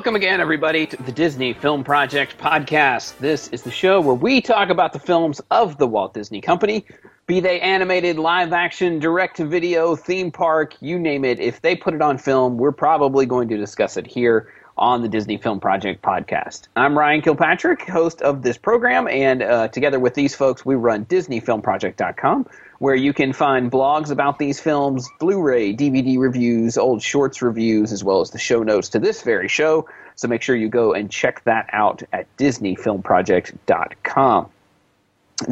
Welcome again, everybody, to the Disney Film Project podcast. This is the show where we talk about the films of the Walt Disney Company, be they animated, live action, direct to video, theme park, you name it. If they put it on film, we're probably going to discuss it here on the Disney Film Project podcast. I'm Ryan Kilpatrick, host of this program, and uh, together with these folks, we run DisneyFilmProject.com where you can find blogs about these films, Blu ray, DVD reviews, old shorts reviews, as well as the show notes to this very show. So make sure you go and check that out at DisneyFilmProject.com.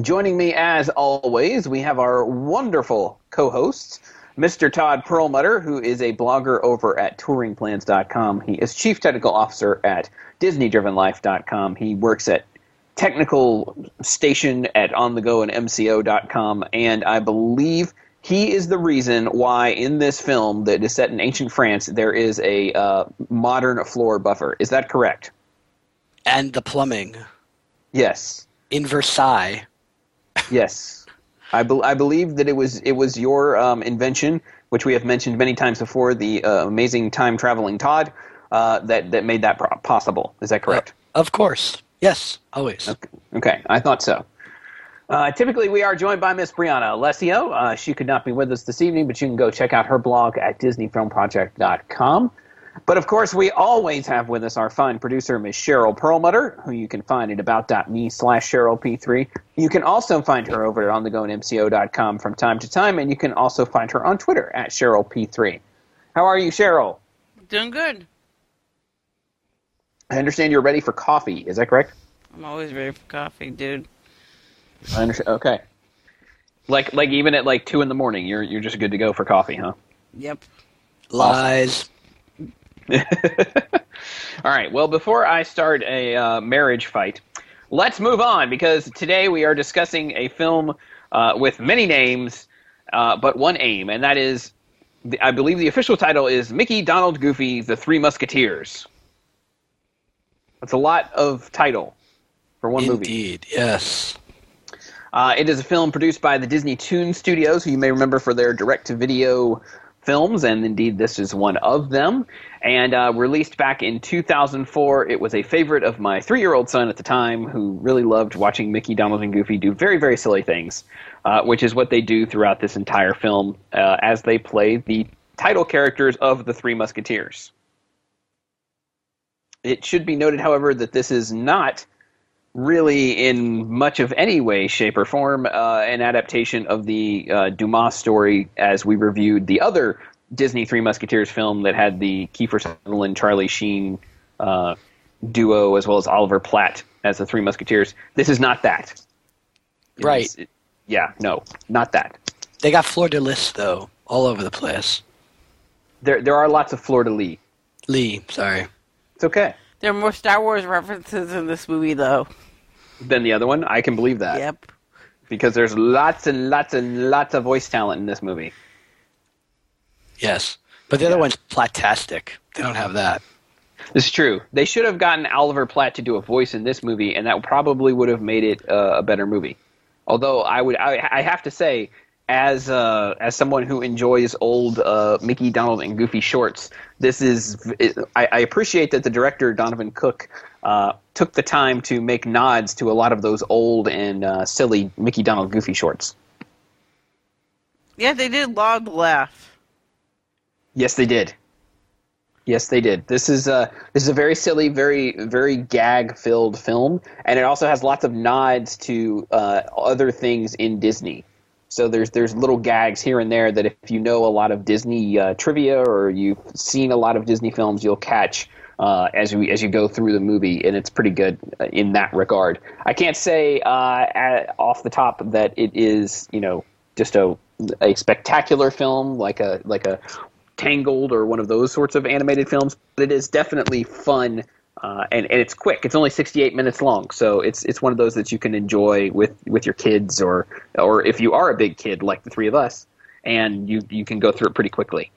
Joining me, as always, we have our wonderful co hosts. Mr. Todd Perlmutter, who is a blogger over at touringplans.com. He is chief technical officer at disneydrivenlife.com. He works at technical station at on the go and mco.com and i believe he is the reason why in this film that is set in ancient france there is a uh, modern floor buffer. Is that correct? And the plumbing. Yes. In versailles. Yes. I, be- I believe that it was it was your um, invention which we have mentioned many times before the uh, amazing time traveling todd uh, that that made that pro- possible. Is that correct? Of course Yes, always. Okay, okay. I thought so. Uh, typically, we are joined by Miss Brianna Alessio. Uh, she could not be with us this evening, but you can go check out her blog at DisneyFilmProject.com. But of course, we always have with us our fine producer, Miss Cheryl Perlmutter, who you can find at about.me slash CherylP3. You can also find her over at onthegoandmco.com from time to time, and you can also find her on Twitter at CherylP3. How are you, Cheryl? Doing good. I understand you're ready for coffee. Is that correct? I'm always ready for coffee, dude. I understand. Okay. Like like even at like two in the morning, you're you're just good to go for coffee, huh? Yep. Lies. All right. Well, before I start a uh, marriage fight, let's move on because today we are discussing a film uh, with many names, uh, but one aim, and that is, the, I believe the official title is Mickey, Donald, Goofy, the Three Musketeers. That's a lot of title for one Indeed, movie. Indeed, yes. Uh, it is a film produced by the Disney Toon Studios, who you may remember for their direct-to-video films, and indeed this is one of them. And uh, released back in 2004, it was a favorite of my three-year-old son at the time, who really loved watching Mickey, Donald, and Goofy do very, very silly things, uh, which is what they do throughout this entire film uh, as they play the title characters of the Three Musketeers. It should be noted, however, that this is not really in much of any way, shape, or form uh, an adaptation of the uh, Dumas story as we reviewed the other Disney Three Musketeers film that had the Kiefer Sutherland, Charlie Sheen uh, duo, as well as Oliver Platt as the Three Musketeers. This is not that. It right. Is, it, yeah, no, not that. They got fleur de lis, though, all over the place. There, there are lots of fleur de lis. Lee, sorry. It's okay. There are more Star Wars references in this movie, though. Than the other one? I can believe that. Yep. Because there's lots and lots and lots of voice talent in this movie. Yes. But the yeah. other one's Platastic. They don't have that. This is true. They should have gotten Oliver Platt to do a voice in this movie, and that probably would have made it uh, a better movie. Although I would, I, I have to say, as uh, as someone who enjoys old uh, Mickey, Donald, and Goofy shorts, this is it, I, I, appreciate that the director Donovan Cook uh, took the time to make nods to a lot of those old and uh, silly Mickey, Donald, Goofy shorts. Yeah, they did log laugh. Yes, they did. Yes, they did. This is a this is a very silly, very very gag filled film, and it also has lots of nods to uh, other things in Disney. So there's there's little gags here and there that if you know a lot of Disney uh, trivia or you've seen a lot of Disney films, you'll catch uh, as we as you go through the movie, and it's pretty good uh, in that regard. I can't say uh, at, off the top that it is you know just a a spectacular film like a like a Tangled or one of those sorts of animated films, but it is definitely fun. Uh, and, and it's quick. It's only 68 minutes long, so it's it's one of those that you can enjoy with, with your kids, or or if you are a big kid like the three of us, and you you can go through it pretty quickly.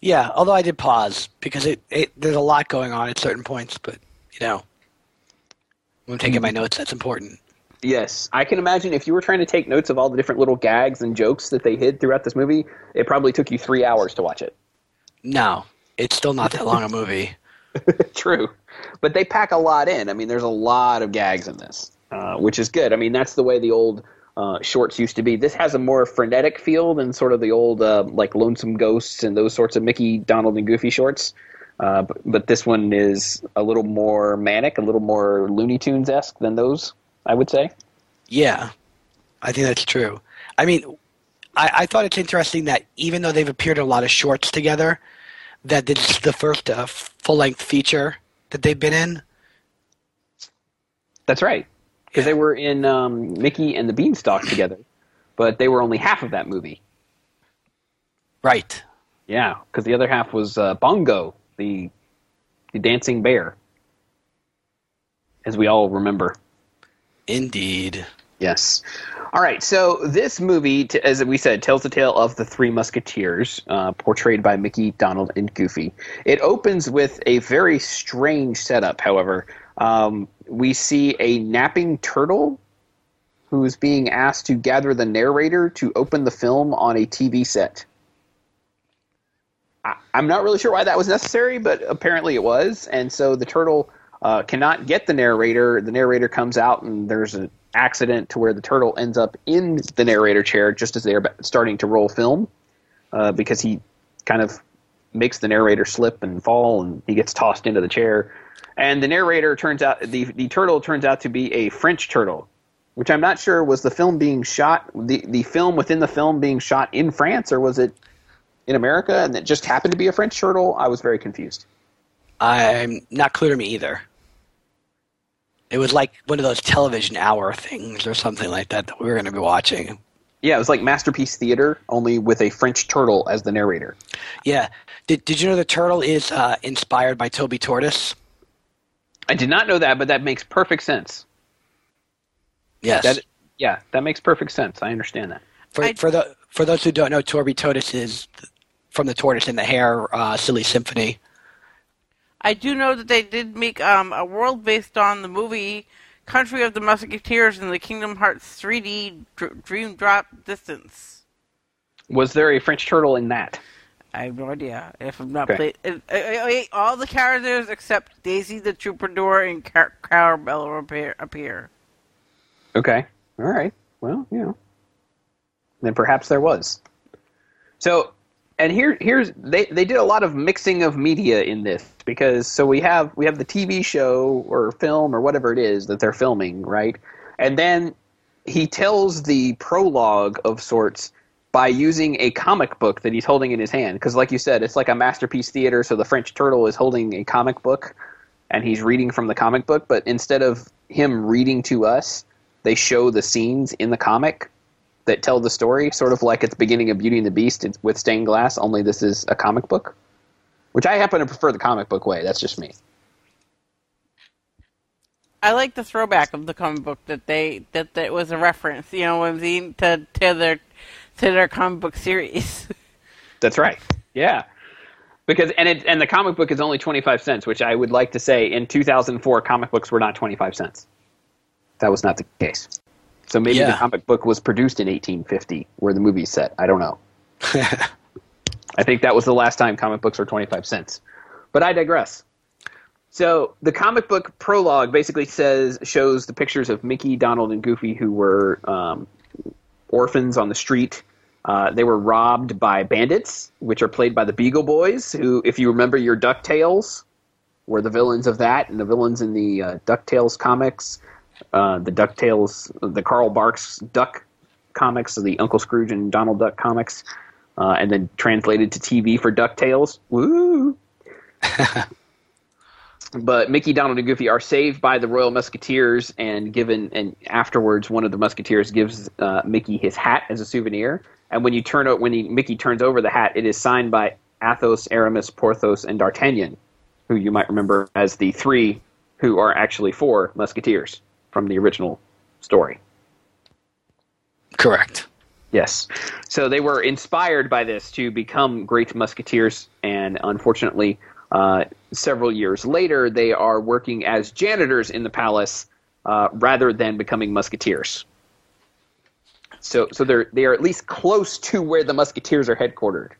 Yeah, although I did pause because it, it there's a lot going on at certain points, but you know, when I'm taking my notes, that's important. Yes, I can imagine if you were trying to take notes of all the different little gags and jokes that they hid throughout this movie, it probably took you three hours to watch it. No, it's still not that long a movie. True, but they pack a lot in. I mean, there's a lot of gags in this, uh, which is good. I mean, that's the way the old uh, shorts used to be. This has a more frenetic feel than sort of the old uh, like Lonesome Ghosts and those sorts of Mickey, Donald, and Goofy shorts. Uh, but, but this one is a little more manic, a little more Looney Tunes esque than those. I would say. Yeah, I think that's true. I mean, I, I thought it's interesting that even though they've appeared in a lot of shorts together, that this is the first uh, full length feature that they've been in. That's right, because they were in um, Mickey and the Beanstalk together, but they were only half of that movie. Right. Yeah, because the other half was uh, Bongo, the the dancing bear, as we all remember. Indeed. Yes. All right. So this movie, t- as we said, tells the tale of the Three Musketeers, uh, portrayed by Mickey, Donald, and Goofy. It opens with a very strange setup. However, um, we see a napping turtle who is being asked to gather the narrator to open the film on a TV set. I- I'm not really sure why that was necessary, but apparently it was. And so the turtle uh, cannot get the narrator. The narrator comes out, and there's an accident to where the turtle ends up in the narrator chair just as they're starting to roll film, uh, because he kind of makes the narrator slip and fall, and he gets tossed into the chair. And the narrator turns out the the turtle turns out to be a French turtle, which I'm not sure was the film being shot the the film within the film being shot in France or was it in America and it just happened to be a French turtle. I was very confused. I'm not clear to me either. It was like one of those television hour things or something like that that we were going to be watching. Yeah, it was like Masterpiece Theater, only with a French turtle as the narrator. Yeah. Did Did you know the turtle is uh, inspired by Toby Tortoise? I did not know that, but that makes perfect sense. Yes. That, yeah, that makes perfect sense. I understand that. for I- for the for those who don't know, Toby Tortoise is from the Tortoise and the Hare uh, Silly Symphony. I do know that they did make um, a world based on the movie Country of the Musketeers and the Kingdom Hearts 3D Dr- Dream Drop Distance. Was there a French turtle in that? I have no idea if I'm not Okay. played. All the characters except Daisy the Troubadour and Car- Carabella appear. appear. Okay. All right. Well, you know. Then perhaps there was. So, and here, here's they they did a lot of mixing of media in this because so we have we have the TV show or film or whatever it is that they're filming, right? And then he tells the prologue of sorts by using a comic book that he's holding in his hand because like you said it's like a masterpiece theater so the french turtle is holding a comic book and he's reading from the comic book but instead of him reading to us they show the scenes in the comic that tell the story sort of like at the beginning of beauty and the beast with stained glass only this is a comic book which i happen to prefer the comic book way that's just me I like the throwback of the comic book that they that that was a reference, you know, the to to their to their comic book series. That's right. Yeah. Because and it and the comic book is only 25 cents, which I would like to say in 2004 comic books were not 25 cents. That was not the case. So maybe the comic book was produced in 1850 where the movie's set. I don't know. I think that was the last time comic books were 25 cents. But I digress. So the comic book prologue basically says shows the pictures of Mickey, Donald, and Goofy who were um, orphans on the street. Uh, they were robbed by bandits, which are played by the Beagle Boys, who, if you remember your DuckTales, were the villains of that, and the villains in the uh, DuckTales comics, uh, the DuckTales, the Carl Barks Duck comics, so the Uncle Scrooge and Donald Duck comics, uh, and then translated to TV for DuckTales. Woo! but Mickey, Donald, and Goofy are saved by the Royal Musketeers and given. And afterwards, one of the Musketeers gives uh, Mickey his hat as a souvenir. And when you turn it, when he, Mickey turns over the hat, it is signed by Athos, Aramis, Porthos, and D'Artagnan, who you might remember as the three who are actually four Musketeers from the original story. Correct. Yes. So they were inspired by this to become great musketeers, and unfortunately, uh, several years later, they are working as janitors in the palace uh, rather than becoming musketeers. So, so they're they are at least close to where the musketeers are headquartered.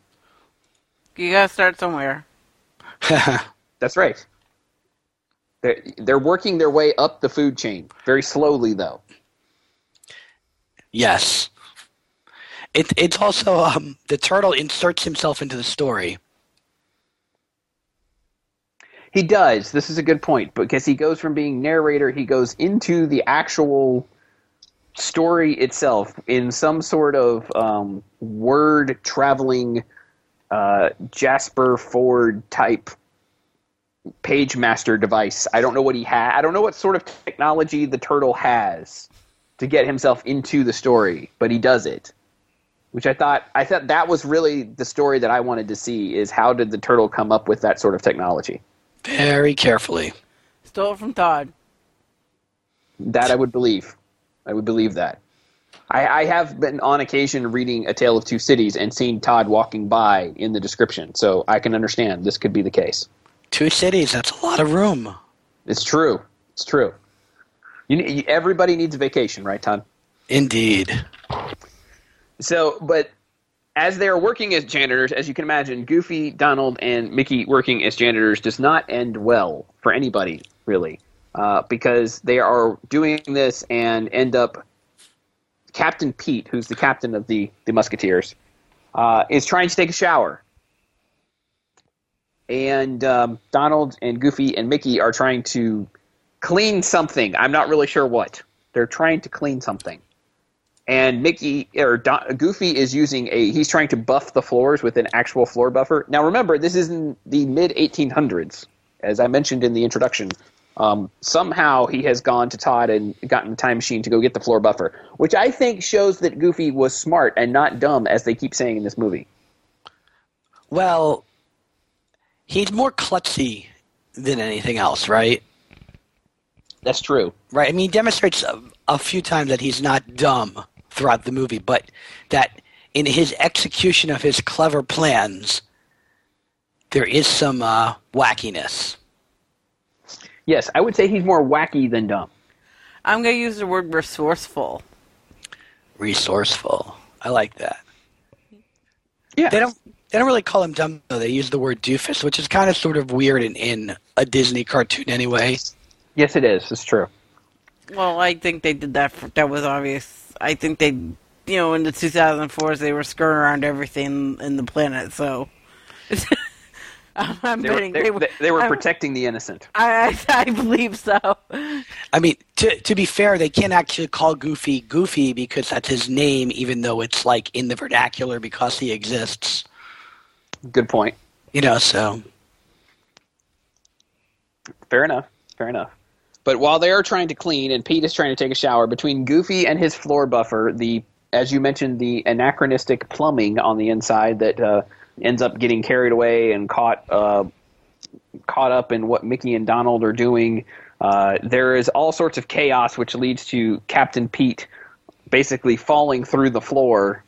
You gotta start somewhere. That's right. They're, they're working their way up the food chain very slowly, though. yes. It, it's also um, the turtle inserts himself into the story. He does. This is a good point because he goes from being narrator, he goes into the actual story itself in some sort of um, word traveling uh, Jasper Fforde type page master device. I don't know what he had. I don't know what sort of technology the turtle has to get himself into the story, but he does it. Which I thought I thought that was really the story that I wanted to see is how did the turtle come up with that sort of technology? Very carefully. Stole it from Todd. That I would believe. I would believe that. I, I have been on occasion reading A Tale of Two Cities and seen Todd walking by in the description, so I can understand this could be the case. Two cities, that's a lot of room. It's true. It's true. You, ne- everybody needs a vacation, right, Todd? Indeed. So, but as they are working as janitors, as you can imagine, Goofy, Donald, and Mickey working as janitors does not end well for anybody, really, uh, because they are doing this and end up. Captain Pete, who's the captain of the the Musketeers, uh, is trying to take a shower, and um, Donald and Goofy and Mickey are trying to clean something. I'm not really sure what. They're trying to clean something and Mickey or Don, Goofy is using a he's trying to buff the floors with an actual floor buffer. Now remember, this is in the mid 1800s, as I mentioned in the introduction. Um, somehow he has gone to Todd and gotten the time machine to go get the floor buffer, which I think shows that Goofy was smart and not dumb, as they keep saying in this movie. Well, he's more klutzy than anything else, right? That's true. Right. I mean, he demonstrates a, a few times that he's not dumb throughout the movie, but that in his execution of his clever plans, there is some uh, wackiness. Yes, I would say he's more wacky than dumb. I'm gonna use the word resourceful. Resourceful. I like that. Yeah, They don't. They don't really call him dumb though. They use the word doofus, which is kind of sort of weird in, in a Disney cartoon anyway. Yes, it is. It's true. Well, I think they did that. For, that was obvious. I think they, you know, in the 2004s, they were skirting around everything in the planet. So, I'm They were, betting they, were- they- they were I'm- protecting the innocent. I, I, I believe so. I mean, to to be fair, they can't actually call Goofy Goofy because that's his name, even though it's like in the vernacular because he exists. Good point. You know, so Fair enough. Fair enough. But while they are trying to clean and Pete is trying to take a shower, between Goofy and his floor buffer, the as you mentioned, the anachronistic plumbing on the inside that uh, ends up getting carried away and caught uh, caught up in what Mickey and Donald are doing. Uh, there is all sorts of chaos, which leads to Captain Pete basically falling through the floor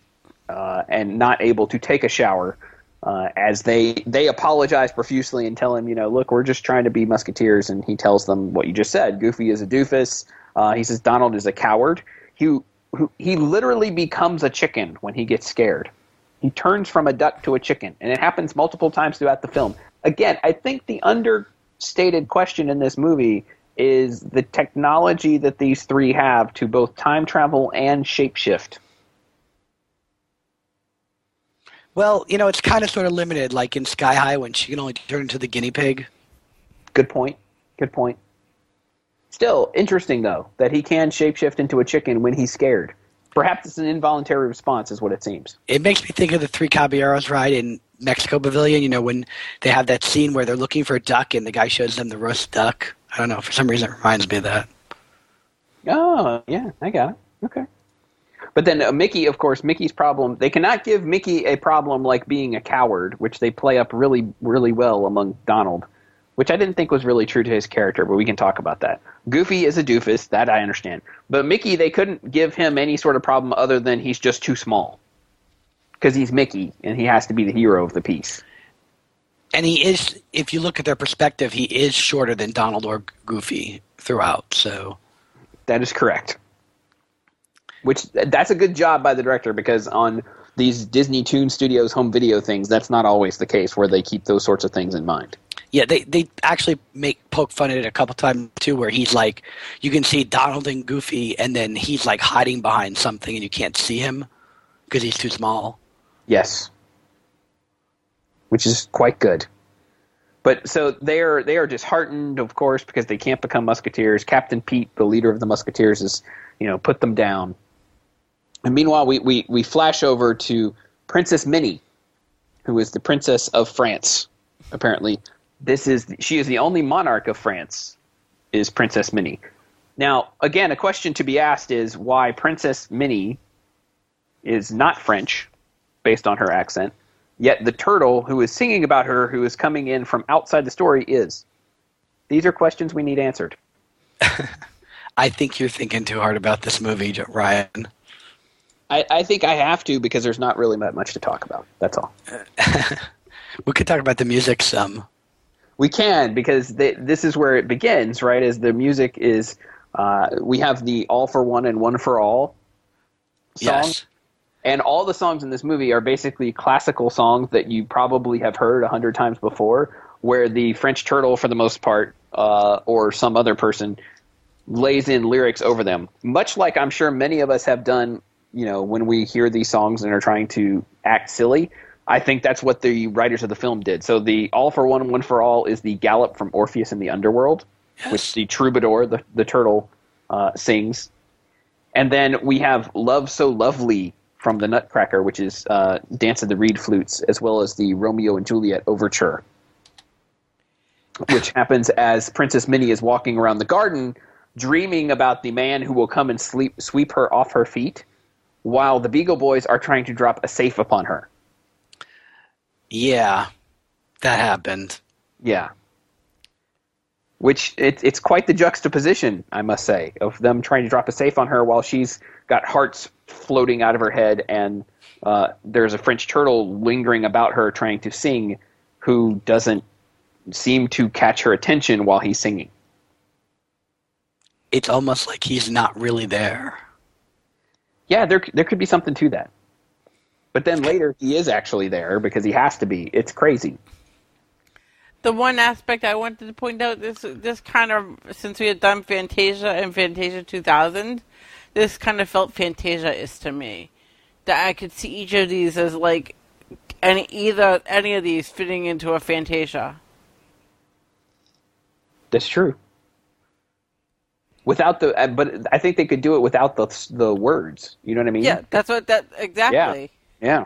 uh, and not able to take a shower. Uh, as they they apologize profusely and tell him, you know, look, we're just trying to be musketeers, and he tells them what you just said. Goofy is a doofus. Uh, he says Donald is a coward. He who, he literally becomes a chicken when he gets scared. He turns from a duck to a chicken, and it happens multiple times throughout the film. Again, I think the understated question in this movie is the technology that these three have to both time travel and shapeshift. Well, you know, it's kind of sort of limited, like in Sky High when she can only turn into the guinea pig. Good point. Good point. Still interesting though that he can shapeshift into a chicken when he's scared. Perhaps it's an involuntary response, is what it seems. It makes me think of the Three Caballeros ride in Mexico Pavilion. You know, when they have that scene where they're looking for a duck and the guy shows them the roast duck. I don't know. For some reason, it reminds me of that. Oh, yeah, I got it. Okay. But then uh, Mickey, of course, Mickey's problem, they cannot give Mickey a problem like being a coward, which they play up really, really well among Donald, which I didn't think was really true to his character, but we can talk about that. Goofy is a doofus, that I understand. But Mickey, they couldn't give him any sort of problem other than he's just too small. Because he's Mickey, and he has to be the hero of the piece. And he is, if you look at their perspective, he is shorter than Donald or Goofy throughout. So That is correct. Which that's a good job by the director because on these Disney Toon Studios home video things, that's not always the case where they keep those sorts of things in mind. yeah, they they actually make poke fun at it a couple times too, where he's like, you can see Donald and Goofy, and then he's like hiding behind something, and you can't see him because he's too small. Yes. Which is quite good. But so they are they are disheartened, of course, because they can't become musketeers. Captain Pete, the leader of the musketeers, is you know put them down. And meanwhile, we, we, we flash over to Princess Minnie, who is the princess of France. Apparently, this is she is the only monarch of France. Is Princess Minnie? Now, again, a question to be asked is why Princess Minnie is not French, based on her accent, yet the turtle who is singing about her, who is coming in from outside the story, is. These are questions we need answered. I think you're thinking too hard about this movie, Ryan. I, I think I have to because there's not really much to talk about. That's all. We could talk about the music some. We can because they, this is where it begins, right? As the music is, uh, we have the "All for One" and "One for All" song, Yes. and all the songs in this movie are basically classical songs that you probably have heard a hundred times before. Where the French turtle, for the most part, uh, or some other person, lays in lyrics over them, much like I'm sure many of us have done. You know, when we hear these songs and are trying to act silly, I think that's what the writers of the film did. So the "All for One, One for All" is the gallop from Orpheus in the Underworld, which the troubadour, the the turtle, uh, sings, and then we have "Love So Lovely" from the Nutcracker, which is uh, "Dance of the Reed Flutes," as well as the Romeo and Juliet overture, which happens as Princess Minnie is walking around the garden, dreaming about the man who will come and sleep sweep her off her feet, while the Beagle Boys are trying to drop a safe upon her. Yeah, that happened. Yeah. Which it, it's quite the juxtaposition, I must say, of them trying to drop a safe on her while she's got hearts floating out of her head, and uh, there's a French turtle lingering about her trying to sing, who doesn't seem to catch her attention while he's singing. It's almost like he's not really there. Yeah, there there could be something to that. But then later he is actually there because he has to be. It's crazy. The one aspect I wanted to point out this this kind of since we had done Fantasia and Fantasia 2000, this kind of felt Fantasia-is to me. That I could see each of these as like any either any of these fitting into a Fantasia. That's true. Without the, but I think they could do it without the the words. You know what I mean? Yeah, that's what that exactly. Yeah, yeah.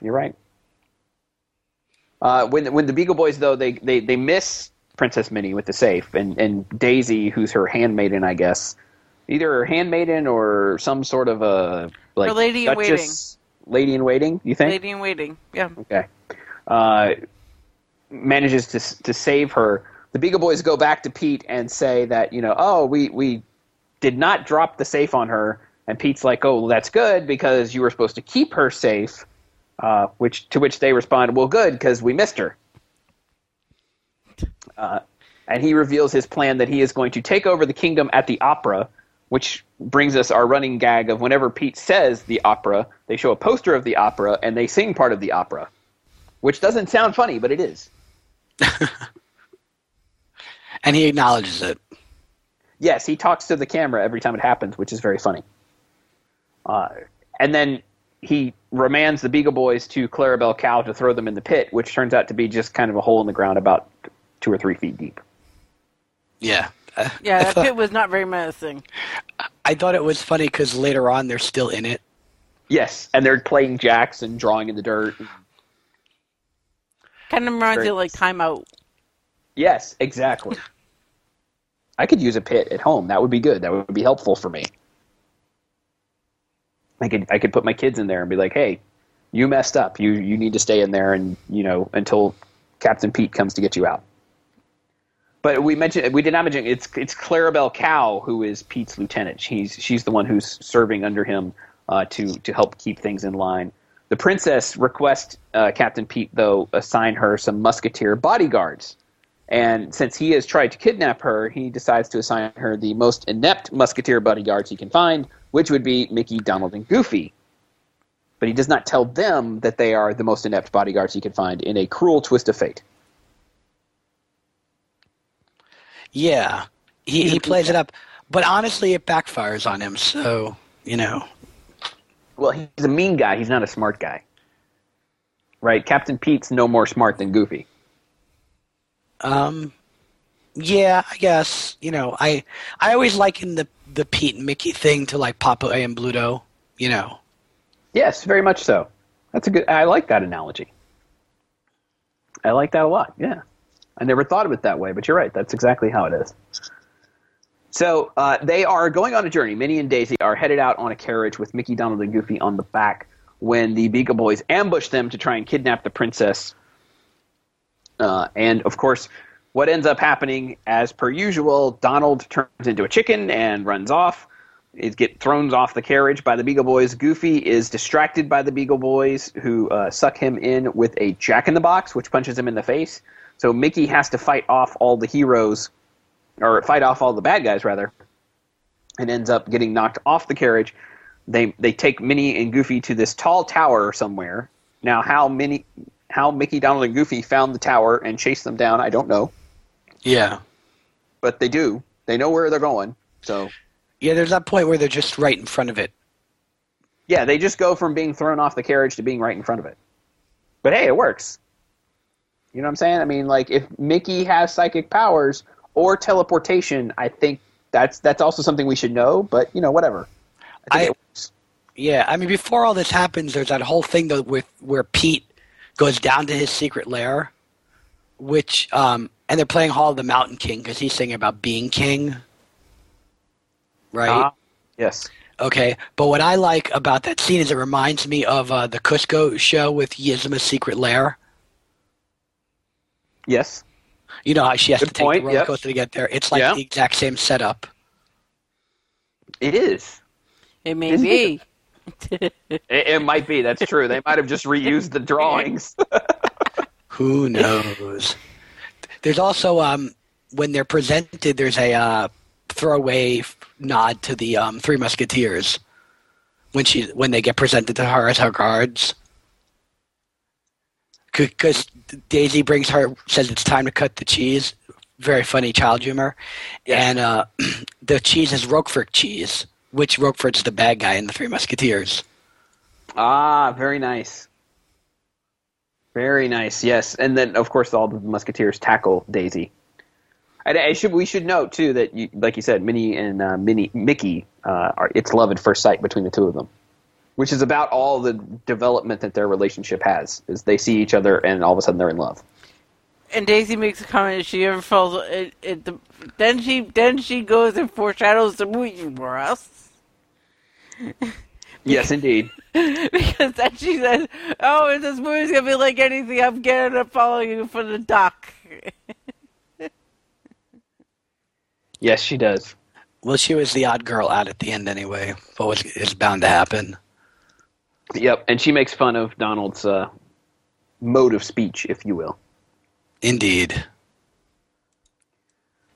you're right. Uh, when when the Beagle Boys though they, they, they miss Princess Minnie with the safe and, and Daisy who's her handmaiden I guess either her handmaiden or some sort of a like lady in duchess- lady in waiting you think Lady in Waiting. Yeah. okay uh, manages to to save her the Beagle Boys go back to Pete and say that you know oh we we did not drop the safe on her and Pete's like oh well, that's good because you were supposed to keep her safe uh, which to which they respond, "Well, good, because we missed her." Uh, and he reveals his plan that he is going to take over the kingdom at the opera, which brings us our running gag of whenever Pete says the opera, they show a poster of the opera and they sing part of the opera, which doesn't sound funny, but it is. And he acknowledges it. Yes, he talks to the camera every time it happens, which is very funny. Uh, and then he remands the Beagle Boys to Clarabelle Cow to throw them in the pit, which turns out to be just kind of a hole in the ground about two or three feet deep. Yeah. Yeah, that thought, pit was not very menacing. I thought it was funny because later on they're still in it. Yes, and they're playing jacks and drawing in the dirt. Kind of reminds Very me of like nice. Time Out. Yes, exactly. I could use a pit at home. That would be good. That would be helpful for me. I could I could put my kids in there and be like, "Hey, you messed up. You you need to stay in there and you know until Captain Pete comes to get you out." But we mentioned we did not mention it's it's Clarabelle Cow who is Pete's lieutenant. She's she's the one who's serving under him uh, to to help keep things in line. The princess requests uh, Captain Pete though assign her some musketeer bodyguards. And since he has tried to kidnap her, he decides to assign her the most inept musketeer bodyguards he can find, which would be Mickey, Donald, and Goofy. But he does not tell them that they are the most inept bodyguards he can find in a cruel twist of fate. Yeah, he he plays it up, but honestly, it backfires on him. So you know, Well, he's a mean guy. He's not a smart guy. Right? Captain Pete's no more smart than Goofy. Um, yeah, I guess you know, I I always liken the the Pete and Mickey thing to like Popeye and Bluto. You know, Yes, very much so. That's a good. I like that analogy. I like that a lot. Yeah, I never thought of it that way, but you're right. That's exactly how it is. So uh, they are going on a journey. Minnie and Daisy are headed out on a carriage with Mickey, Donald, and Goofy on the back when the Beagle Boys ambush them to try and kidnap the princess. Uh, and of course, what ends up happening, as per usual, Donald turns into a chicken and runs off. Is get thrown off the carriage by the Beagle Boys. Goofy is distracted by the Beagle Boys, who uh, suck him in with a Jack in the Box, which punches him in the face. So Mickey has to fight off all the heroes, or fight off all the bad guys rather, and ends up getting knocked off the carriage. They they take Minnie and Goofy to this tall tower somewhere. Now, how Minnie, how Mickey, Donald, and Goofy found the tower and chased them down, I don't know, yeah, but they do. They know where they're going. So yeah. There's that point where they're just right in front of it. yeah, they just go from being thrown off the carriage to being right in front of it. But hey, it works. You know what I'm saying? I mean, like if Mickey has psychic powers or teleportation, I think that's that's also something we should know. But you know, whatever. I, think I- it works. Yeah, I mean, before all this happens, there's that whole thing though with where Pete goes down to his secret lair, which um, and they're playing Hall of the Mountain King because he's singing about being king, right? Ah, yes. Okay, but what I like about that scene is it reminds me of uh, the Kuzco show with Yzma's secret lair. Yes. You know how she has Good to take point, the roller yep. coaster to get there. It's like Yeah. the exact same setup. It is. It may Isn't be. It, it might be. That's true. They might have just reused the drawings. Who knows? There's also um, when they're presented, there's a uh, throwaway nod to the um, Three Musketeers when she when they get presented to her as her guards. Because Daisy brings her says it's time to cut the cheese. Very funny child humor, Yeah. and uh, the cheese is Roquefort cheese, which Rochefort's the bad guy in the Three Musketeers. ah, very nice. Very nice. Yes, and then of course all the musketeers tackle Daisy. And I should we should note too that you, like you said, Minnie and uh, Minnie Mickey uh, are it's love at first sight between the two of them, which is about all the development that their relationship has. Is they see each other and all of a sudden they're in love. And Daisy makes a comment. She ever falls. It, it, the, then she then she goes and foreshadows the movie for us Yes, indeed. because then she says, "Oh, and this movie's gonna be like anything. I'm getting up following you for the dock." Yes, she does. Well, she was the odd girl out at the end anyway. But was is bound to happen. Yep, and she makes fun of Donald's uh, mode of speech, if you will. Indeed.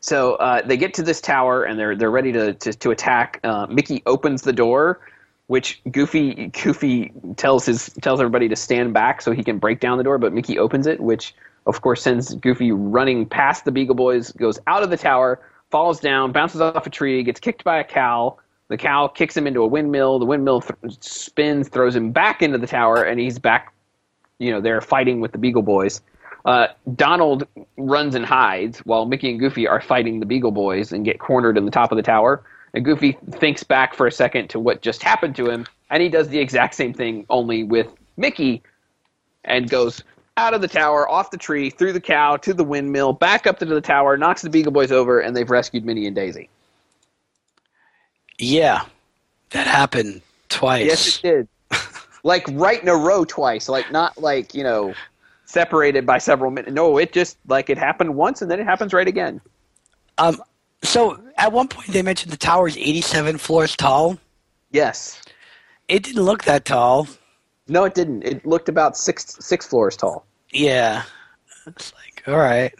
So uh, they get to this tower and they're they're ready to to, to attack. Uh, Mickey opens the door, which Goofy Goofy tells his tells everybody to stand back so he can break down the door. But Mickey opens it, which of course sends Goofy running past the Beagle Boys, goes out of the tower, falls down, bounces off a tree, gets kicked by a cow. The cow kicks him into a windmill. The windmill th- spins, throws him back into the tower, and he's back. You know, they're fighting with the Beagle Boys. Uh, Donald runs and hides while Mickey and Goofy are fighting the Beagle Boys and get cornered in the top of the tower. And Goofy thinks back for a second to what just happened to him, and he does the exact same thing, only with Mickey, and goes, out of the tower, off the tree, through the cow, to the windmill, back up to the tower, knocks the Beagle Boys over, and they've rescued Minnie and Daisy. Yeah, that happened twice. Yes, it did. like right in a row twice. Like not like you know separated by several minutes. No, it just like it happened once and then it happens right again. Um. So at one point they mentioned the tower is 87 floors tall. Yes. It didn't look that tall. No, it didn't. It looked about six six floors tall. Yeah. It's like all right.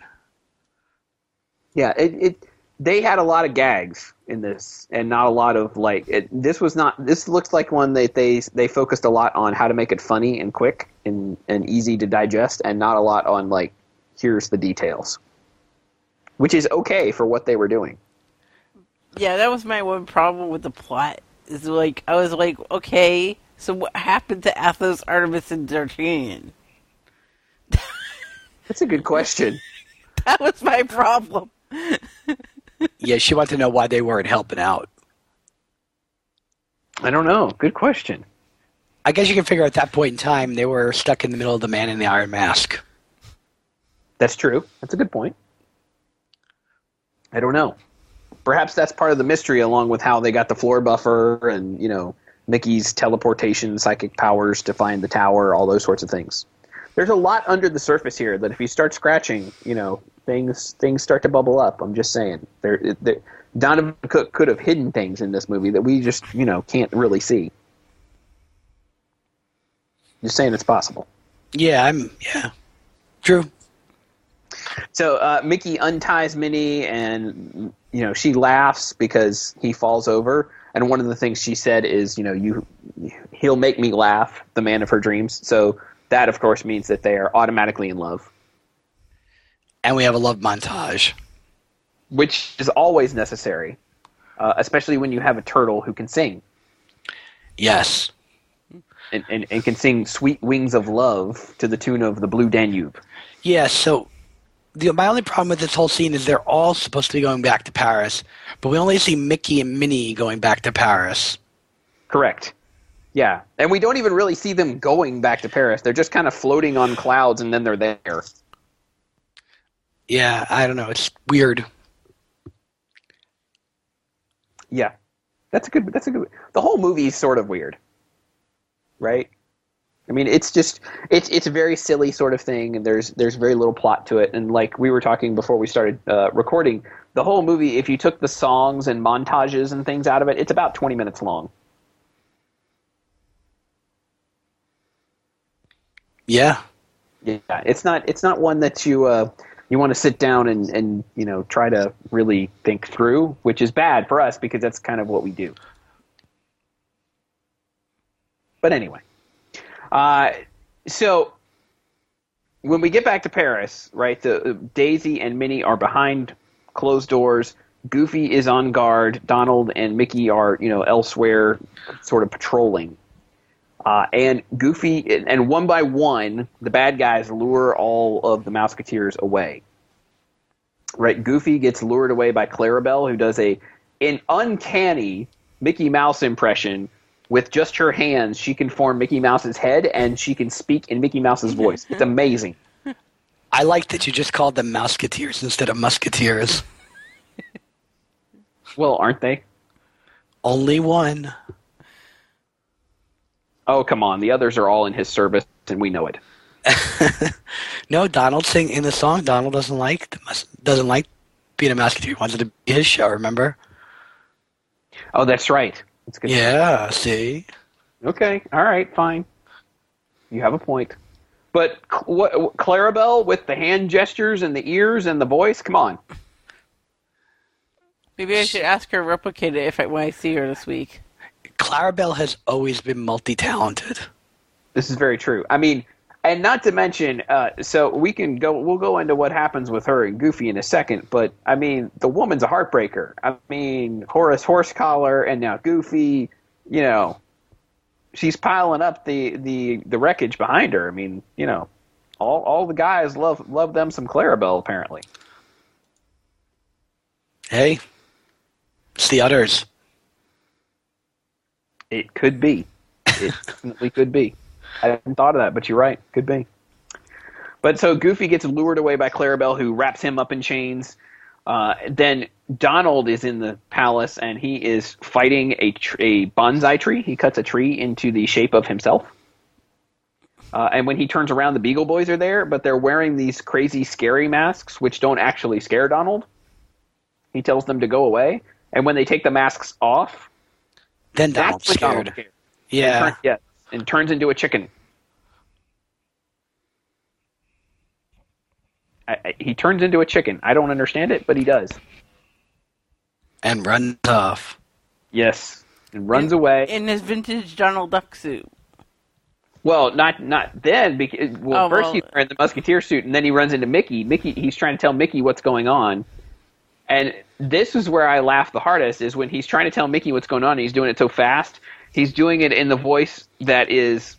Yeah, it, it they had a lot of gags in this and not a lot of like it, this was not this looks like one that they they focused a lot on how to make it funny and quick and and easy to digest and not a lot on like here's the details which is okay for what they were doing Yeah, that was my one problem with the plot. Is like I was like, okay, so what happened to Athos, Artemis, and D'Artagnan? that's a good question That was my problem. Yeah, she wanted to know why they weren't helping out. i don't know. Good question. I guess you can figure at that point in time they were stuck in the middle of the man in the iron mask. that's true. That's a good point. I don't know. Perhaps that's part of the mystery along with how they got the floor buffer and you know mickey's teleportation psychic powers to find the tower all those sorts of things there's a lot under the surface here that if you start scratching you know things things start to bubble up i'm just saying there, there donovan cook could have hidden things in this movie that we just you know can't really see just saying it's possible Yeah, I'm yeah. True. So uh, Mickey unties Minnie, and you know she laughs because he falls over. And one of the things she said is, you know, you he'll make me laugh, the man of her dreams. So that, of course, means that they are automatically in love, And we have a love montage. which is always necessary, uh, especially when you have a turtle who can sing Yes. and, and, and can sing "Sweet Wings of Love" to the tune of the Blue Danube. Yeah, so the my only problem with this whole scene is they're all supposed to be going back to Paris, but we only see Mickey and Minnie going back to Paris. Correct. Yeah, and we don't even really see them going back to Paris. They're just kind of floating on clouds, and then they're there. Yeah, I don't know. It's weird. Yeah, that's a good. That's a good. The whole movie is sort of weird, right? I mean, it's just it's it's a very silly sort of thing, and there's there's very little plot to it. And like we were talking before we started uh, recording, the whole movie, if you took the songs and montages and things out of it, it's about twenty minutes long. Yeah. Yeah, it's not it's not one that you uh, you want to sit down and and you know try to really think through, which is bad for us because that's kind of what we do. But anyway, uh, so when we get back to Paris, right? The Daisy and Minnie are behind closed doors. Goofy is on guard. Donald and Mickey are you know elsewhere, sort of patrolling. Uh, and Goofy, and one by one, the bad guys lure all of the Mouseketeers away. Right, Goofy gets lured away by Clarabelle, who does a an uncanny Mickey Mouse impression. With just her hands, she can form Mickey Mouse's head, and she can speak in Mickey Mouse's voice. It's amazing. I like that you just called them Mouseketeers instead of Musketeers. Well, aren't they? Only one. Oh, come on. The others are all in his service, and we know it. No, Donald sing in the song. Donald doesn't like doesn't like being a Musketeer. He wants it to be his show. Remember? Oh, that's right. That's good. Yeah. See. Okay. All right. Fine. You have a point. But Cl- what, Clarabelle with the hand gestures and the ears and the voice. Come on. Maybe I should ask her to replicate it if I, when I see her this week. Clarabelle has always been multi-talented. This is very true. I mean, and not to mention, uh, so we can go. We'll go into what happens with her and Goofy in a second. But I mean, the woman's a heartbreaker. I mean, Horace Horsecollar and now Goofy. You know, she's piling up the the the wreckage behind her. I mean, you know, all all the guys love love them some Clarabelle apparently. Hey, it's the others. It could be. It definitely could be. I hadn't thought of that, but you're right. Could be. But so Goofy gets lured away by Clarabelle, who wraps him up in chains. Uh, then Donald is in the palace and he is fighting a, tr- a bonsai tree. He cuts a tree into the shape of himself. Uh, and when he turns around, the Beagle Boys are there, but they're wearing these crazy, scary masks, which don't actually scare Donald. He tells them to go away. And when they take the masks off, Then Donald's that's when scared. Donald's scared. Yeah. Turn- yes, and turns into a chicken. I, I, he turns into a chicken. I don't understand it, but he does. And runs off. Yes, and runs away. in his vintage Donald Duck suit. Well, not not then. Because well, Oh, first well- he's wearing the musketeer suit, and then he runs into Mickey. Mickey, he's trying to tell Mickey what's going on, and this is where I laugh the hardest. Is when he's trying to tell Mickey what's going on. And he's doing it so fast. He's doing it in the voice that is,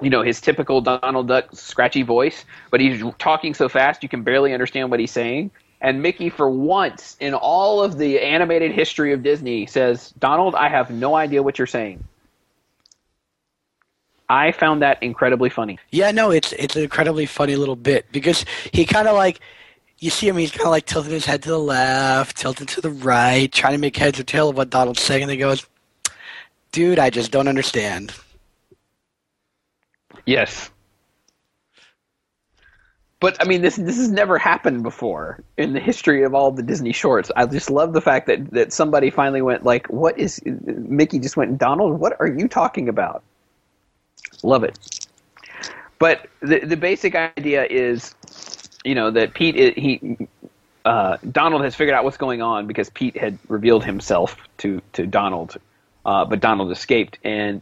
you know, his typical Donald Duck scratchy voice, but he's talking so fast you can barely understand what he's saying. And Mickey, for once in all of the animated history of Disney, says, "Donald, I have no idea what you're saying." I found that incredibly funny. Yeah, no, it's it's an incredibly funny little bit because he kind of like you see him, he's kind of like tilting his head to the left, tilting to the right, trying to make heads or tail of what Donald's saying, and he goes, "Dude, I just don't understand." Yes. But I mean, this this has never happened before in the history of all the Disney shorts. I just love the fact that that somebody finally went like, "What is?" Mickey just went, "Donald, what are you talking about?" Love it. But the the basic idea is, you know, that Pete he uh, Donald has figured out what's going on because Pete had revealed himself to to Donald, uh, but Donald escaped, and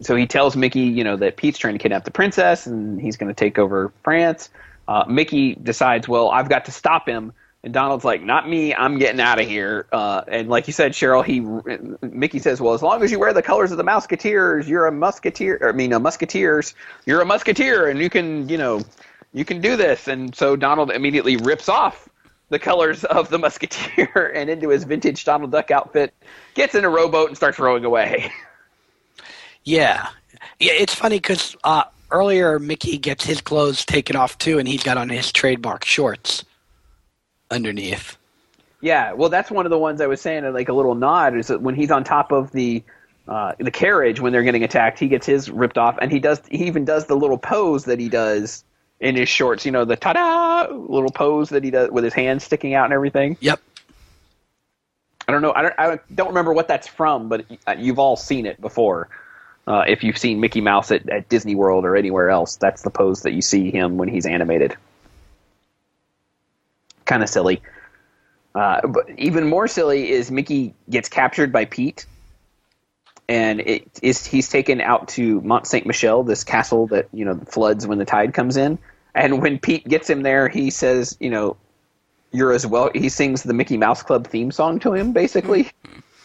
so he tells Mickey, you know, that Pete's trying to kidnap the princess and he's going to take over France. Uh, Mickey decides, well, I've got to stop him. And Donald's like, not me. I'm getting out of here. Uh, and like you said, Cheryl, he Mickey says, well, as long as you wear the colors of the Musketeers, you're a Musketeer. I mean, a Musketeers. You're a Musketeer, and you can, you know, you can do this. And so Donald immediately rips off the colors of the Musketeer and into his vintage Donald Duck outfit, gets in a rowboat and starts rowing away. Yeah, yeah, it's funny because uh, earlier Mickey gets his clothes taken off too, and he's got on his trademark shorts underneath. Yeah, well, that's one of the ones I was saying, like a little nod, is that when he's on top of the uh, the carriage when they're getting attacked, he gets his ripped off, and he does he even does the little pose that he does in his shorts. You know, the ta da little pose that he does with his hands sticking out and everything. Yep. I don't know. I don't. I don't remember what that's from, but you've all seen it before. Uh, if you've seen Mickey Mouse at, at Disney World or anywhere else, that's the pose that you see him when he's animated. Kind of silly. Uh, but even more silly is Mickey gets captured by Pete, and it is he's taken out to Mont Saint Michel, this castle that you know floods when the tide comes in. And when Pete gets him there, he says, you know, you're as well. He sings the Mickey Mouse Club theme song to him, basically.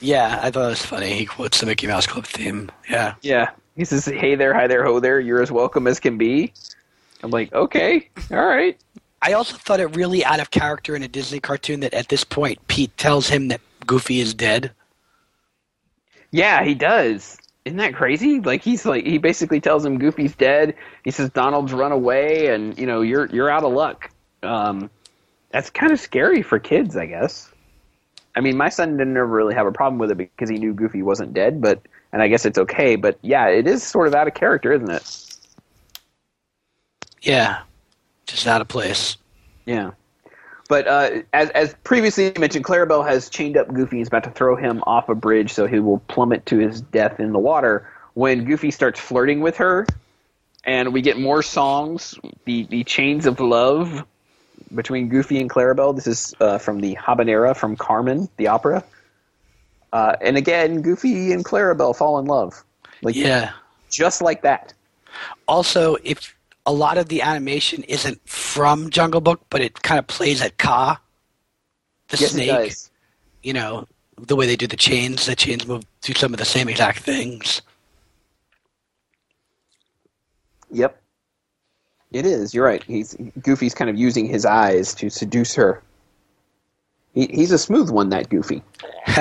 Yeah, I thought it was funny. He quotes the Mickey Mouse Club theme. Yeah. Yeah. He says, "Hey there, hi there, ho there. You're as welcome as can be." I'm like, okay, all right. I also thought it really out of character in a Disney cartoon that at this point Pete tells him that Goofy is dead. Yeah, he does. Isn't that crazy? Like he's like he basically tells him Goofy's dead. He says Donald's run away, and you know you're you're out of luck. Um, that's kind of scary for kids, I guess. I mean, my son didn't ever really have a problem with it because he knew Goofy wasn't dead, but and I guess it's okay. But yeah, it is sort of out of character, isn't it? Yeah. Just out of place. Yeah. But uh, as, as previously mentioned, Clarabelle has chained up Goofy and is about to throw him off a bridge so he will plummet to his death in the water when Goofy starts flirting with her. And we get more songs, the, the Chains of Love between Goofy and Clarabelle. This is uh, from the Habanera from Carmen, the opera. Uh, and again, Goofy and Clarabelle fall in love. Like, Yeah. just like that. Also, if a lot of the animation isn't from Jungle Book, but it kind of plays at Kaa, the Yes, snake. You know, the way they do the chains, the chains move do some of the same exact things. Yep. It is. You're right. He's Goofy's kind of using his eyes to seduce her. He, he's a smooth one, that Goofy.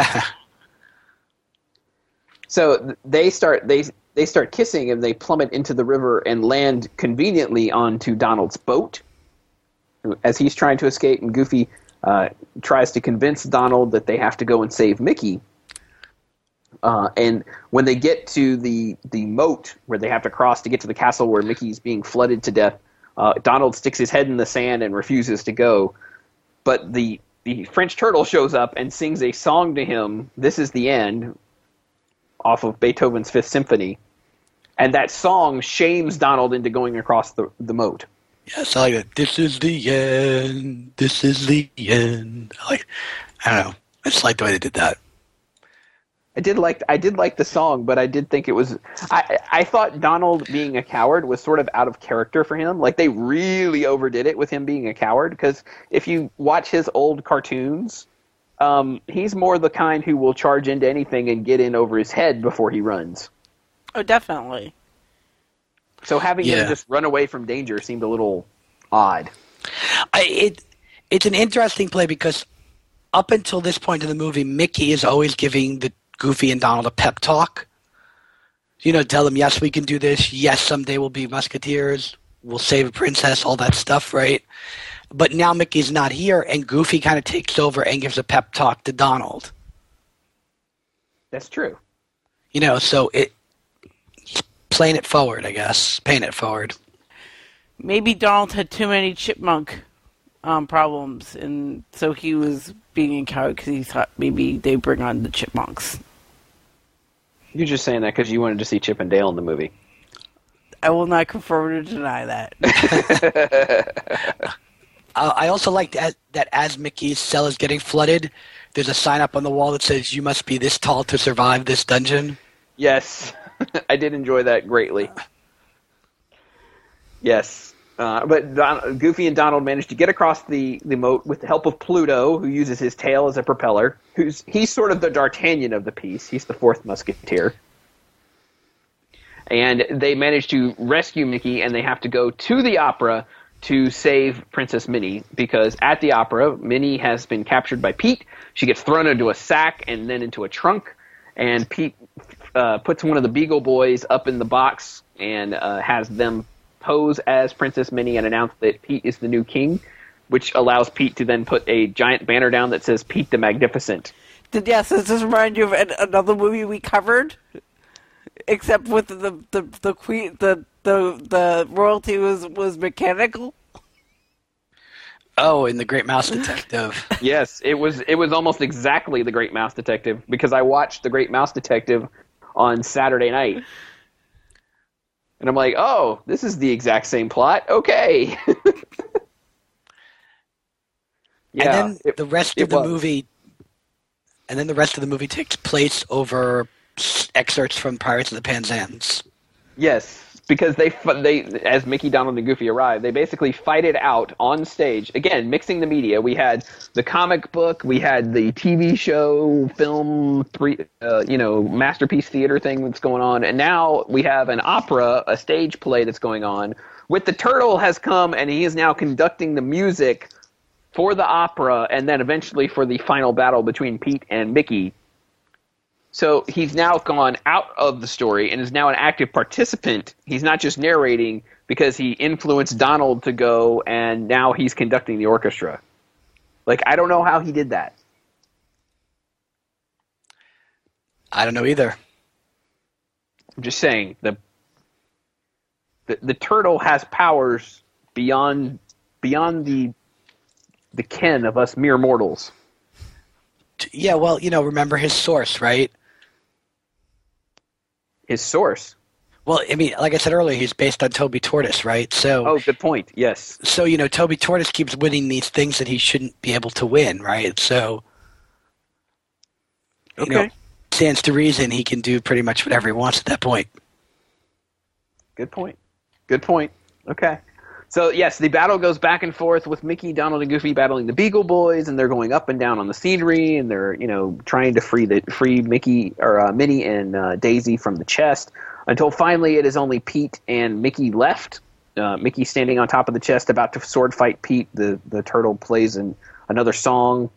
So they start. They they start kissing and they plummet into the river and land conveniently onto Donald's boat as he's trying to escape. And Goofy uh, tries to convince Donald that they have to go and save Mickey. Uh, and when they get to the the moat where they have to cross to get to the castle where Mickey's being flooded to death, uh, Donald sticks his head in the sand and refuses to go. But the the French turtle shows up and sings a song to him. This is the end, off of Beethoven's Fifth Symphony, and that song shames Donald into going across the the moat. Yes, I like it. This is the end. This is the end. I like. I don't know. I just like the way they did that. I did like I did like the song, but I did think it was I I thought Donald being a coward was sort of out of character for him. Like they really overdid it with him being a coward because if you watch his old cartoons, um, he's more the kind who will charge into anything and get in over his head before he runs. Oh, definitely. So having Yeah. him just run away from danger seemed a little odd. I, it it's an interesting play because up until this point in the movie, Mickey is always giving the Goofy and Donald a pep talk. You know, tell them, yes, we can do this. Yes, someday we'll be musketeers. We'll save a princess. All that stuff, right? But now Mickey's not here, and Goofy kind of takes over and gives a pep talk to Donald. That's true. You know, so it he's playing it forward, I guess, paying it forward. Maybe Donald had too many chipmunk um, problems, and so he was being a coward because he thought maybe they bring on the chipmunks. You're just saying that because you wanted to see Chip and Dale in the movie. I will not confirm or deny that. Uh, I also like that, that as Mickey's cell is getting flooded, there's a sign up on the wall that says, "You must be this tall to survive this dungeon." Yes, I did enjoy that greatly. Yes, uh, but Don, Goofy and Donald managed to get across the, the moat with the help of Pluto, who uses his tail as a propeller. Who's he's sort of the D'Artagnan of the piece. He's the fourth Musketeer. And they manage to rescue Mickey, and they have to go to the opera to save Princess Minnie because at the opera, Minnie has been captured by Pete. She gets thrown into a sack and then into a trunk, and Pete uh, puts one of the Beagle Boys up in the box and uh, has them pose as Princess Minnie and announce that Pete is the new king, which allows Pete to then put a giant banner down that says Pete the Magnificent. Did yes, does this remind you of an- another movie we covered? Except with the the the queen the the the royalty was was mechanical. Oh, in the Great Mouse Detective. Yes, it was it was almost exactly the Great Mouse Detective because I watched the Great Mouse Detective on Saturday night. And I'm like, "Oh, this is the exact same plot." Okay. yeah. and then it- the rest of the was. movie, and then the rest of the movie takes place over excerpts from Pirates of the Penzance. Yes, because they they as Mickey, Donald, and Goofy arrive, they basically fight it out on stage. Again, mixing the media. We had the comic book, we had the TV show, film, three, uh, you know, masterpiece theater thing that's going on, and now we have an opera, a stage play that's going on. With the turtle has come, and he is now conducting the music for the opera, and then eventually for the final battle between Pete and Mickey. So he's now gone out of the story and is now an active participant. He's not just narrating because he influenced Donald to go and now he's conducting the orchestra. Like, I don't know how he did that. I don't know either. I'm just saying the the, the turtle has powers beyond beyond the the ken of us mere mortals. Yeah, well, you know, remember his source, right? His source. Well, I mean, like I said earlier, he's based on Toby Tortoise, right? So, Oh, good point. Yes. so you know, Toby Tortoise keeps winning these things that he shouldn't be able to win, right? So, you know, Okay. stands to reason he can do pretty much whatever he wants at that point. Good point. Good point. Okay. So yes, the battle goes back and forth with Mickey, Donald, and Goofy battling the Beagle Boys, and they're going up and down on the scenery, and they're you know trying to free the free Mickey or uh, Minnie and uh, Daisy from the chest until finally it is only Pete and Mickey left. Uh, Mickey standing on top of the chest, about to sword fight Pete. The the turtle plays in another song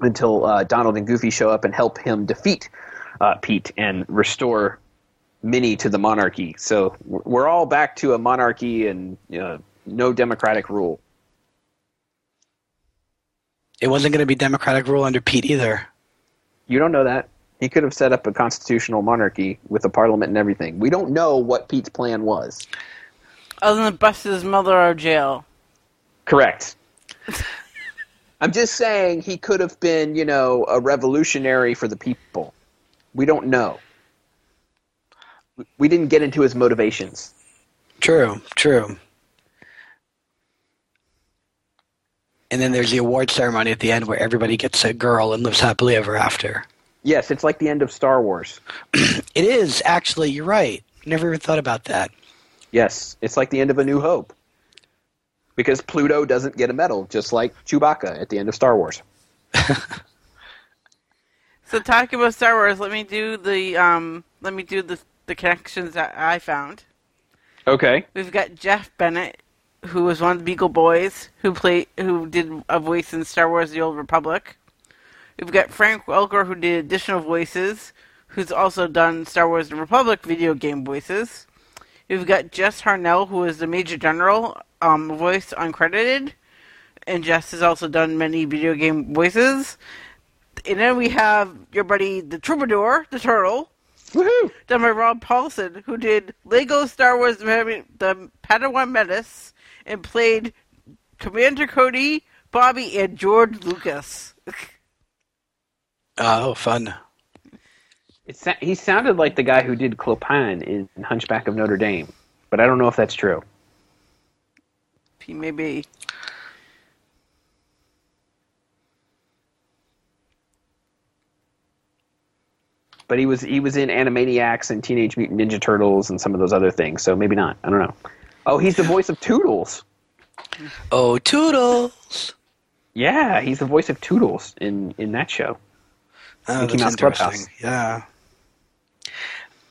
until uh, Donald and Goofy show up and help him defeat uh, Pete and restore Minnie to the monarchy. So we're all back to a monarchy and you know, no democratic rule. It wasn't going to be democratic rule under Pete either. You don't know that. He could have set up a constitutional monarchy with a parliament and everything. We don't know what Pete's plan was. Other than bust his mother out of jail. Correct. I'm just saying he could have been, you know, a revolutionary for the people. We don't know. We didn't get into his motivations. True, true. And then there's the award ceremony at the end where everybody gets a girl and lives happily ever after. Yes, it's like the end of Star Wars. It is, actually, you're right. Never even thought about that. Yes, it's like the end of A New Hope. Because Pluto doesn't get a medal, just like Chewbacca at the end of Star Wars. So talking about Star Wars, let me do the um, let me do the the connections that I found. Okay. We've got Jeff Bennett, who was one of the Beagle Boys, who played who did a voice in Star Wars: The Old Republic. We've got Frank Welker, who did additional voices, who's also done Star Wars: The Republic video game voices. We've got Jess Harnell, who is the Major General um, voice uncredited, and Jess has also done many video game voices. And then we have your buddy, the Troubadour, the Turtle, Woohoo! done by Rob Paulsen, who did Lego Star Wars The Padawan Menace and played Commander Cody, Bobby, and George Lucas. Oh, fun. It sa- he sounded like the guy who did Clopin in Hunchback of Notre Dame, but I don't know if that's true. He may be. But he was he was in Animaniacs and Teenage Mutant Ninja Turtles and some of those other things, so maybe not. I don't know. Oh, he's the voice of Toodles. Oh, Toodles! Yeah, he's the voice of Toodles in in that show. Oh, Mickey that's Mouse interesting. Clubhouse. Yeah.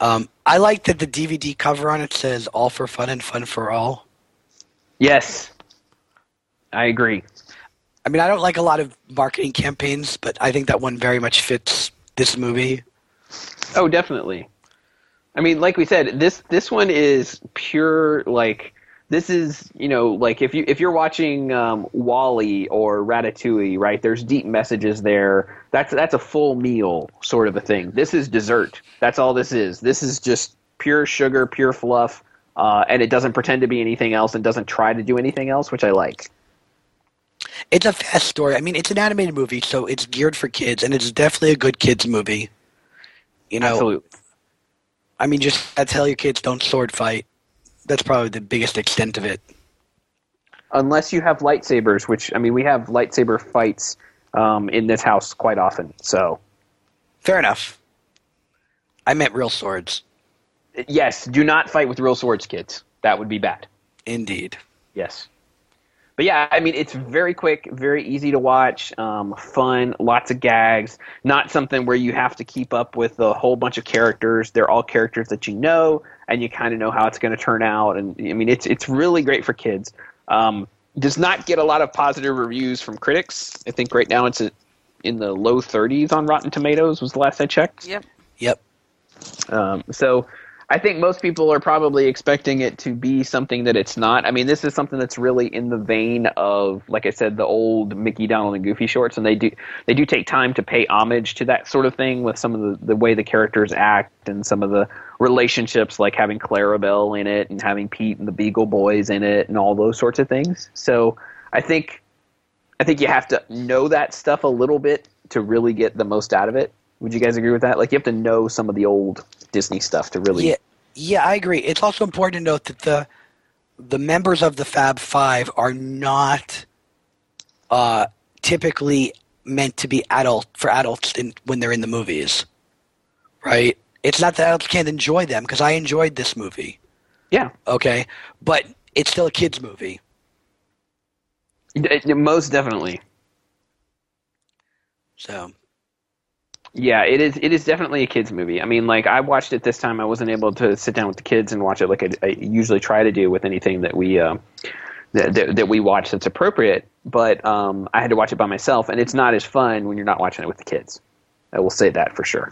Um, I like that the DVD cover on it says "All for Fun and Fun for All." Yes, I agree. I mean, I don't like a lot of marketing campaigns, but I think that one very much fits this movie. Oh, definitely. I mean, like we said, this this one is pure like this is you know like if you if you're watching um, WALL-E or Ratatouille, right? There's deep messages there. That's that's a full meal sort of a thing. This is dessert. That's all this is. This is just pure sugar, pure fluff, uh, and it doesn't pretend to be anything else and doesn't try to do anything else, which I like. It's a fast story. I mean, it's an animated movie, so it's geared for kids, and it's definitely a good kids movie. You know, Absolutely. I mean, just I tell your kids don't sword fight. That's probably the biggest extent of it. Unless you have lightsabers, which I mean, we have lightsaber fights um, in this house quite often. So Fair enough. I meant real swords. yes, do not fight with real swords, kids. That would be bad. Indeed. Yes. But yeah, I mean, it's very quick, very easy to watch, um, fun, lots of gags. Not something where you have to keep up with a whole bunch of characters. They're all characters that you know, and you kind of know how it's going to turn out. And I mean, it's it's really great for kids. Um, does not get a lot of positive reviews from critics. I think right now it's in the low 30s on Rotten Tomatoes. Was the last I checked. Yep. Yep. Um, so I think most people are probably expecting it to be something that it's not. I mean, this is something that's really in the vein of, like I said, the old Mickey, Donald, and Goofy shorts, and they do they do take time to pay homage to that sort of thing with some of the, the way the characters act and some of the relationships, like having Clarabelle in it and having Pete and the Beagle Boys in it and all those sorts of things. So I think I think you have to know that stuff a little bit to really get the most out of it. Would you guys agree with that? Like you have to know some of the old Disney stuff to really Yeah, yeah, I agree. It's also important to note that the the members of the Fab Five are not uh, typically meant to be adult for adults in, when they're in the movies, right? It's not that adults can't enjoy them because I enjoyed this movie, Yeah, okay, but it's still a kids movie. D- most definitely. So Yeah, it is. It is definitely a kids movie. I mean, like I watched it this time. I wasn't able to sit down with the kids and watch it like I, I usually try to do with anything that we uh, that, that that we watch that's appropriate. But um, I had to watch it by myself, and it's not as fun when you're not watching it with the kids. I will say that for sure.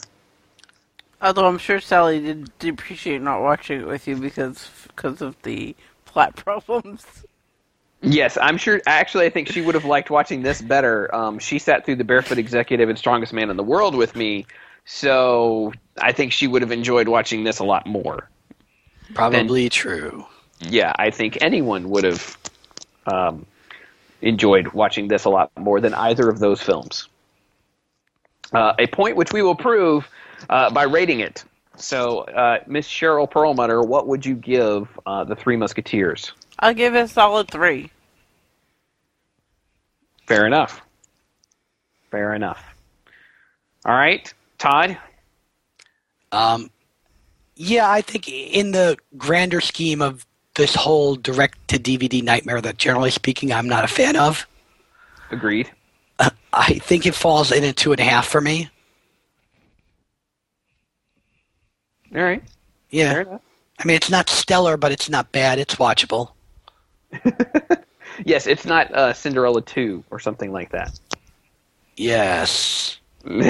Although I'm sure Sally did appreciate not watching it with you because because of the plot problems. Yes, I'm sure. Actually, I think she would have liked watching this better. Um, she sat through the Barefoot Executive and Strongest Man in the World with me, so I think she would have enjoyed watching this a lot more. Probably and, true. Yeah, I think anyone would have um, enjoyed watching this a lot more than either of those films. Uh, a point which we will prove uh, by rating it. So, uh, Miss Cheryl Perlmutter, what would you give uh, the Three Musketeers? I'll give it a solid three. Fair enough. Fair enough. All right, Todd. Um, yeah, I think in the grander scheme of this whole direct to DVD nightmare that generally speaking I'm not a fan of. Agreed. Uh, I think it falls in a two and a half for me. All right. Yeah. I mean, it's not stellar, but it's not bad. It's watchable. yes, it's not uh, Cinderella 2 or something like that. Yes. uh,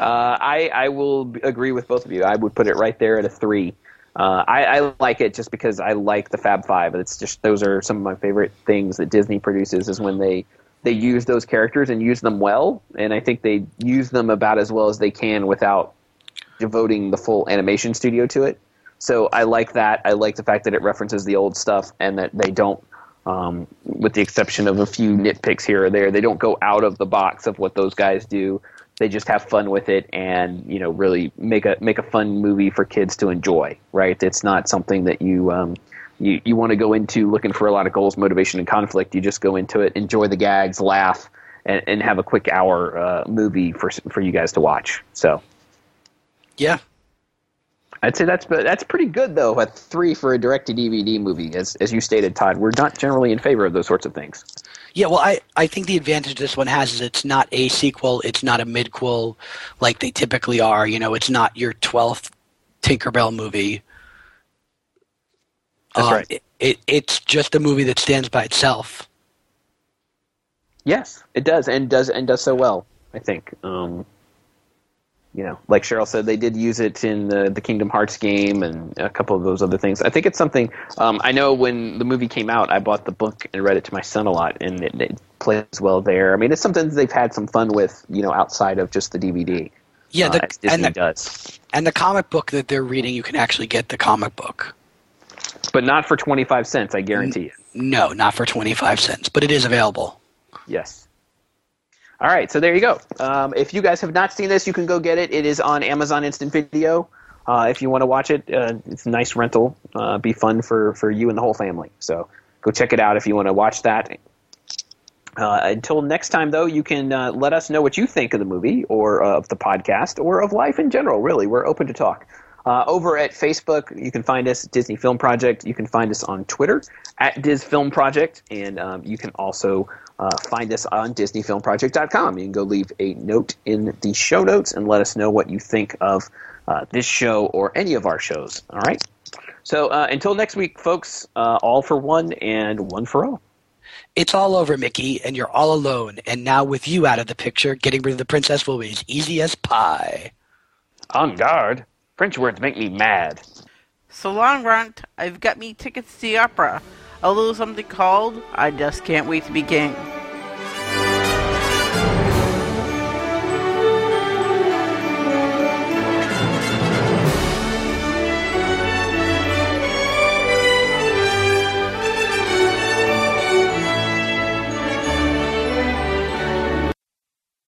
I I will agree with both of you. I would put it right there at a three. Uh, I, I, like it just because I like the Fab Five. It's just those are some of my favorite things that Disney produces is when they they use those characters and use them well, and I think they use them about as well as they can without devoting the full animation studio to it. So I like that. I like the fact that it references the old stuff and that they don't, um, with the exception of a few nitpicks here or there, they don't go out of the box of what those guys do. They just have fun with it and you know really make a make a fun movie for kids to enjoy. Right? It's not something that you um, you you want to go into looking for a lot of goals, motivation, and conflict. You just go into it, enjoy the gags, laugh, and, and have a quick hour uh, movie for for you guys to watch. So yeah, I'd say that's that's pretty good though. At three for a direct to DVD movie, as as you stated, Todd, we're not generally in favor of those sorts of things. Yeah, well, I, I think the advantage this one has is it's not a sequel, it's not a midquel like they typically are. You know, it's not your twelfth Tinkerbell movie. That's um, right. It, it, it's just a movie that stands by itself. Yes, it does, and does and does so well. I think. Um, you know, like Cheryl said, they did use it in the, the Kingdom Hearts game and a couple of those other things. I think it's something. Um, I know when the movie came out, I bought the book and read it to my son a lot, and it, it plays well there. I mean, it's something they've had some fun with, you know, outside of just the DVD. Yeah, the, uh, and the, does. And the comic book that they're reading, you can actually get the comic book, but not for twenty five cents. I guarantee you. No, not for twenty five cents, but it is available. Yes. All right, so there you go. Um, if you guys have not seen this, you can go get it. It is on Amazon Instant Video. Uh, if you want to watch it, uh, it's a nice rental. Uh, be fun for, for you and the whole family. So go check it out if you want to watch that. Uh, until next time, though, you can uh, let us know what you think of the movie or uh, of the podcast or of life in general. Really, we're open to talk. over at Facebook, you can find us Disney Film Project. You can find us on Twitter at Diz Film Project, and um, you can also uh, find us on DisneyFilmProject.com. You can go leave a note in the show notes and let us know what you think of uh, this show or any of our shows. All right. So uh, until next week, folks, uh, all for one and one for all. It's all over, Mickey, and you're all alone. And now, with you out of the picture, getting rid of the princess will be as easy as pie. On guard. French words make me mad. So long, Runt. I've got me tickets to the opera a little something called I Just Can't Wait to Be King.